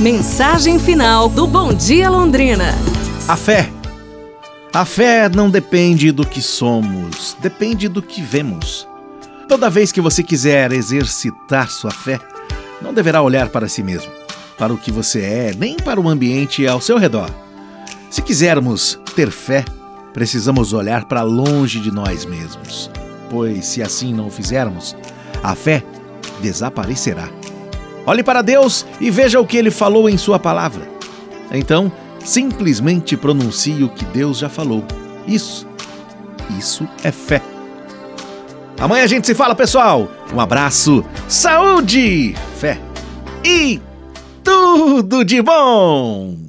Mensagem final do Bom Dia Londrina. A fé. A fé não depende do que somos, depende do que vemos. Toda vez que você quiser exercitar sua fé, não deverá olhar para si mesmo, para o que você é, nem para o ambiente ao seu redor. Se quisermos ter fé, precisamos olhar para longe de nós mesmos, pois se assim não o fizermos, a fé desaparecerá. Olhe para Deus e veja o que ele falou em Sua palavra. Então, simplesmente pronuncie o que Deus já falou. Isso, isso é fé. Amanhã a gente se fala, pessoal. Um abraço, saúde, fé e tudo de bom!